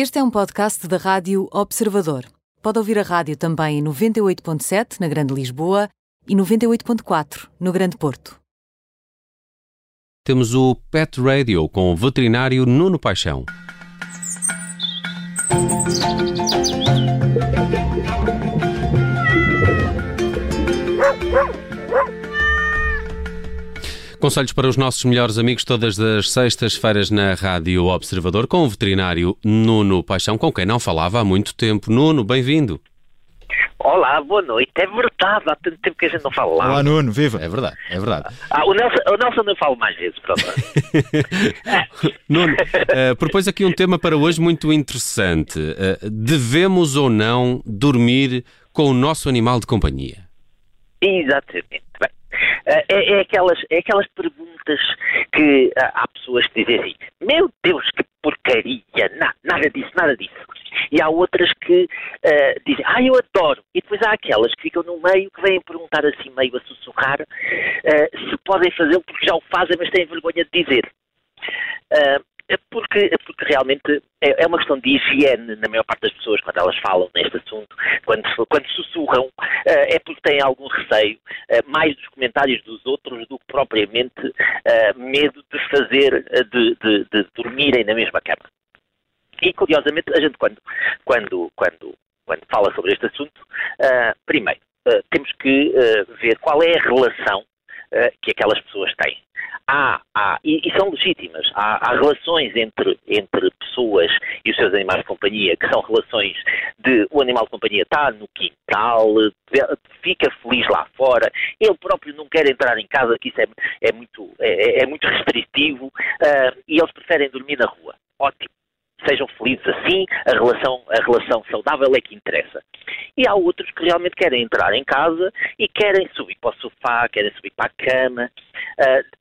Este é um podcast da Rádio Observador. Pode ouvir a rádio também em 98.7 na Grande Lisboa e 98.4 no Grande Porto. Temos o Pet Radio com o veterinário Nuno Paixão. Conselhos para os nossos melhores amigos todas as sextas-feiras na Rádio Observador com o veterinário Nuno Paixão, com quem não falava há muito tempo. Nuno, bem-vindo. Olá, boa noite. É verdade, há tanto tempo que a gente não fala lá. Olá, Nuno, viva. É verdade, é verdade. Ah, o Nelson, o Nelson não falo mais vezes, pronto. Nuno, uh, propôs aqui um tema para hoje muito interessante. Uh, devemos ou não dormir com o nosso animal de companhia? Exatamente. Bem, é, é, aquelas, é aquelas perguntas que ah, há pessoas que dizem assim: Meu Deus, que porcaria, Na, nada disso, nada disso. E há outras que uh, dizem: Ah, eu adoro. E depois há aquelas que ficam no meio, que vêm perguntar assim, meio a sussurrar, uh, se podem fazê-lo porque já o fazem, mas têm vergonha de dizer. É porque, é porque realmente é, é, uma questão de higiene na maior parte das pessoas quando elas falam neste assunto, quando, quando sussurram, eh, é porque têm algum receio, eh, mais dos comentários dos outros do que propriamente eh, medo de fazer, de, de, de dormirem na mesma cama. E curiosamente, a gente quando, quando, quando, quando fala sobre este assunto, primeiro, temos que ver qual é a relação que aquelas pessoas têm há, há e, e, são legítimas, há, há, relações entre, entre pessoas e os seus animais de companhia, que são relações de o animal de companhia está no quintal, fica feliz lá fora, ele próprio não quer entrar em casa, que isso é, é muito, é, é, muito restritivo, uh, e eles preferem dormir na rua. Ótimo. Sejam felizes assim, a relação, a relação saudável é que interessa. E há outros que realmente querem entrar em casa e querem subir para o sofá, querem subir para a cama. Uh,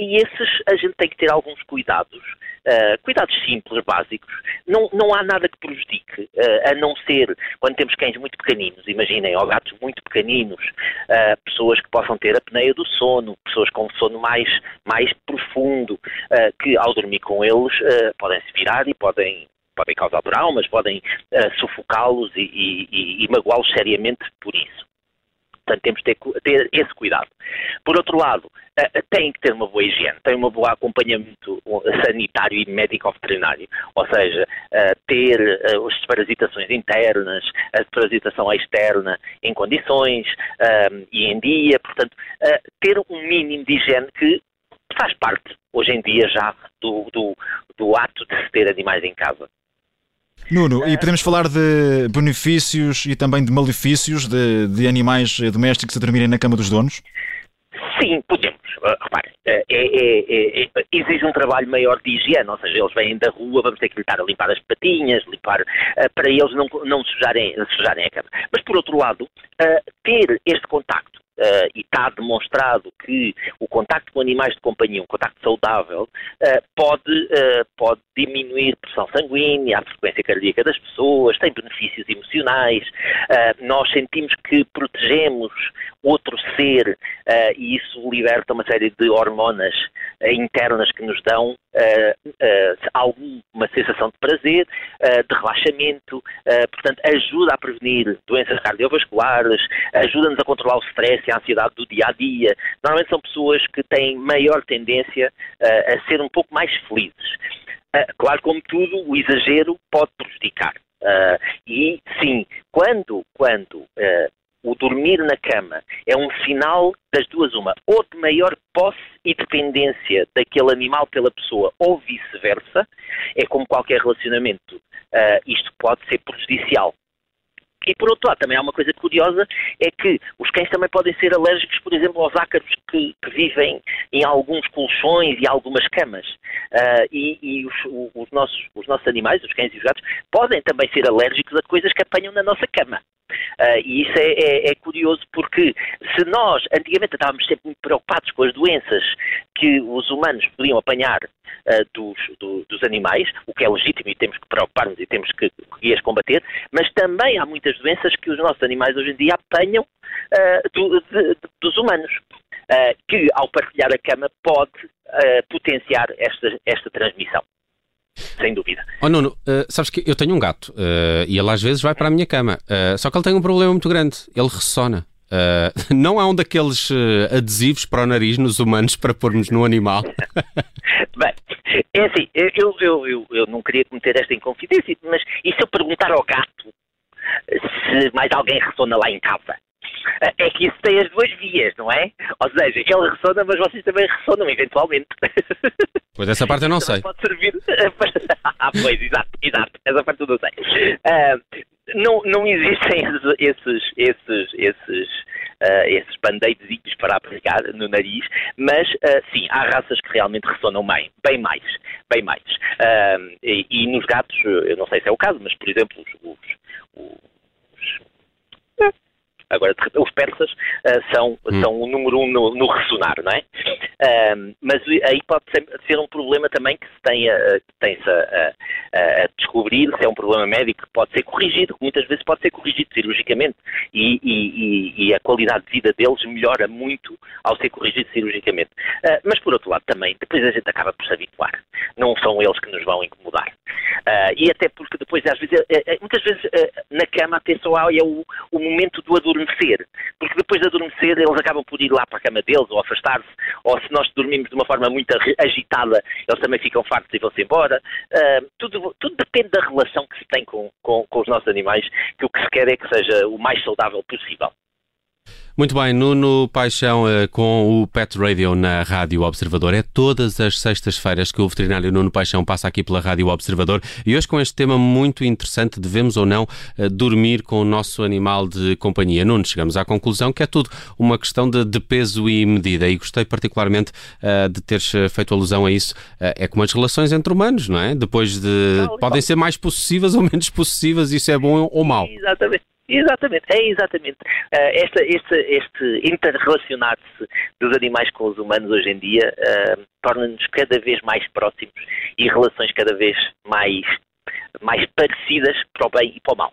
e esses a gente tem que ter alguns cuidados, uh, cuidados simples, básicos. Não, não há nada que prejudique, uh, a não ser quando temos cães muito pequeninos, imaginem, ou gatos muito pequeninos, uh, pessoas que possam ter a apneia do sono, pessoas com sono mais, mais profundo, que ao dormir com eles podem se virar e podem podem causar traumas, podem sufocá-los e, e, e magoá-los seriamente por isso. Portanto, temos de ter, ter, esse cuidado. Por outro lado, uh, tem que ter uma boa higiene, tem um bom acompanhamento sanitário e médico-veterinário, ou seja, uh, ter as parasitações internas, a parasitação externa em condições e em dia, portanto, ter um mínimo de higiene que faz parte, hoje em dia, já do, do, do ato de se ter animais em casa. Nuno, e podemos falar de benefícios e também de malefícios de, de animais domésticos a dormirem na cama dos donos? Sim, podemos. Uh, repare, é, é, é, exige um trabalho maior de higiene, ou seja, eles vêm da rua, vamos ter que estar a limpar as patinhas, limpar, uh, para eles não, não sujarem, sujarem a cama. Mas, por outro lado, uh, ter este contacto uh, e está demonstrado que o contacto com animais de companhia, um contacto saudável, uh, pode, uh, pode diminuir a pressão sanguínea, a frequência cardíaca das pessoas, tem benefícios emocionais, nós sentimos que protegemos outro ser e isso liberta uma série de hormonas internas que nos dão alguma sensação de prazer, de relaxamento, portanto ajuda a prevenir doenças cardiovasculares, ajuda-nos a controlar o stress a ansiedade do dia a dia. Normalmente são pessoas que têm maior tendência uh, a ser um pouco mais felizes. Uh, claro, como tudo, o exagero pode prejudicar. Uh, e sim, quando, quando o dormir na cama é um sinal das duas uma, ou de maior posse e dependência daquele animal pela pessoa, ou vice-versa, é como qualquer relacionamento, uh, isto pode ser prejudicial. E por outro lado, também há uma coisa curiosa, é que os cães também podem ser alérgicos, por exemplo, aos ácaros que, que vivem em alguns colchões e algumas camas. Uh, e, e os, os, nossos, os nossos animais, os cães e os gatos, podem também ser alérgicos a coisas que apanham na nossa cama. Uh, e isso é, é, é, curioso porque se nós antigamente estávamos sempre muito preocupados com as doenças que os humanos podiam apanhar uh, dos, do, dos animais, o que é legítimo e temos que preocupar-nos e temos que, que as combater, mas também há muitas doenças que os nossos animais hoje em dia apanham uh, do, de, dos humanos. que ao partilhar a cama pode potenciar esta, esta transmissão. sem dúvida. Oh Nuno, uh, sabes que eu tenho um gato uh, e ele às vezes vai para a minha cama, uh, só que ele tem um problema muito grande, ele ressona. não há um daqueles adesivos para o nariz nos humanos para pormos no animal? Bem, é assim, eu, eu, eu, eu não queria cometer esta inconfidência, mas e se eu perguntar ao gato se mais alguém ressona lá em casa? é que isso tem as duas vias, não é? Ou seja, ele ressona, mas vocês também ressonam, eventualmente. Pois essa parte eu não sei. Pode servir ah, pois, exato, exato. Essa parte eu não sei. Uh, não, não existem esses, esses, esses, uh, esses band-aidzinhos para aplicar no nariz, mas uh, sim, há raças que realmente ressonam bem, bem mais, bem mais. Uh, e, e, nos gatos, eu não sei se é o caso, mas por exemplo, os, os, os Agora, os persas uh, são, hum. são o número um no, no ressonar, não é? Uh, mas aí pode ser, ser, um problema também que se tenha, uh, tem-se a, a, a, descobrir se é um problema médico que pode ser corrigido, que muitas vezes pode ser corrigido cirurgicamente e, e, e a qualidade de vida deles melhora muito ao ser corrigido cirurgicamente. Uh, mas, por outro lado, também, depois a gente acaba por se habituar. Não são eles que nos vão incomodar. E até porque depois, às vezes, muitas vezes na cama até só há é o, o momento do adormecer, porque depois de adormecer eles acabam por ir lá para a cama deles ou afastar-se, ou se nós dormimos de uma forma muito agitada, eles também ficam fartos e vão-se embora. Uh, tudo, tudo depende da relação que se tem com, com, com os nossos animais, que o que se quer é que seja o mais saudável possível. Muito bem, Nuno Paixão eh, com o Pet Radio na Rádio Observador. É todas as sextas-feiras que o veterinário Nuno Paixão passa aqui pela Rádio Observador e hoje com este tema muito interessante, devemos ou não eh, dormir com o nosso animal de companhia. Nuno, chegamos à conclusão que é tudo uma questão de, de peso e medida e gostei particularmente uh, de teres feito alusão a isso. Uh, é como as relações entre humanos, não é? Depois de... podem ser mais possessivas ou menos possessivas, isso é bom ou mau. Exatamente. Exatamente, é exatamente. Uh, esta, este, este interrelacionar-se dos animais com os humanos hoje em dia uh, torna-nos cada vez mais próximos e relações cada vez mais, mais parecidas para o bem e para o mal.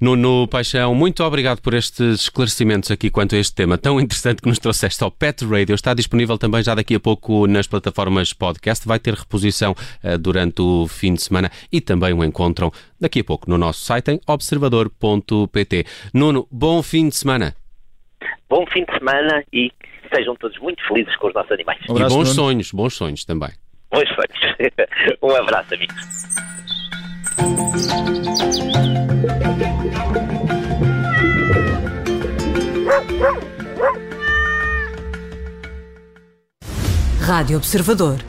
Nuno Paixão, muito obrigado por estes esclarecimentos aqui quanto a este tema tão interessante que nos trouxeste ao Pet Radio. Está disponível também já daqui a pouco nas plataformas podcast. Vai ter reposição uh, durante o fim de semana e também o encontram daqui a pouco no nosso site em observador.pt. Nuno, bom fim de semana. Bom fim de semana e sejam todos muito felizes com os nossos animais. Um abraço, e bons Nuno. sonhos, bons sonhos também. Bons sonhos. um abraço, amigos. Rádio Observador.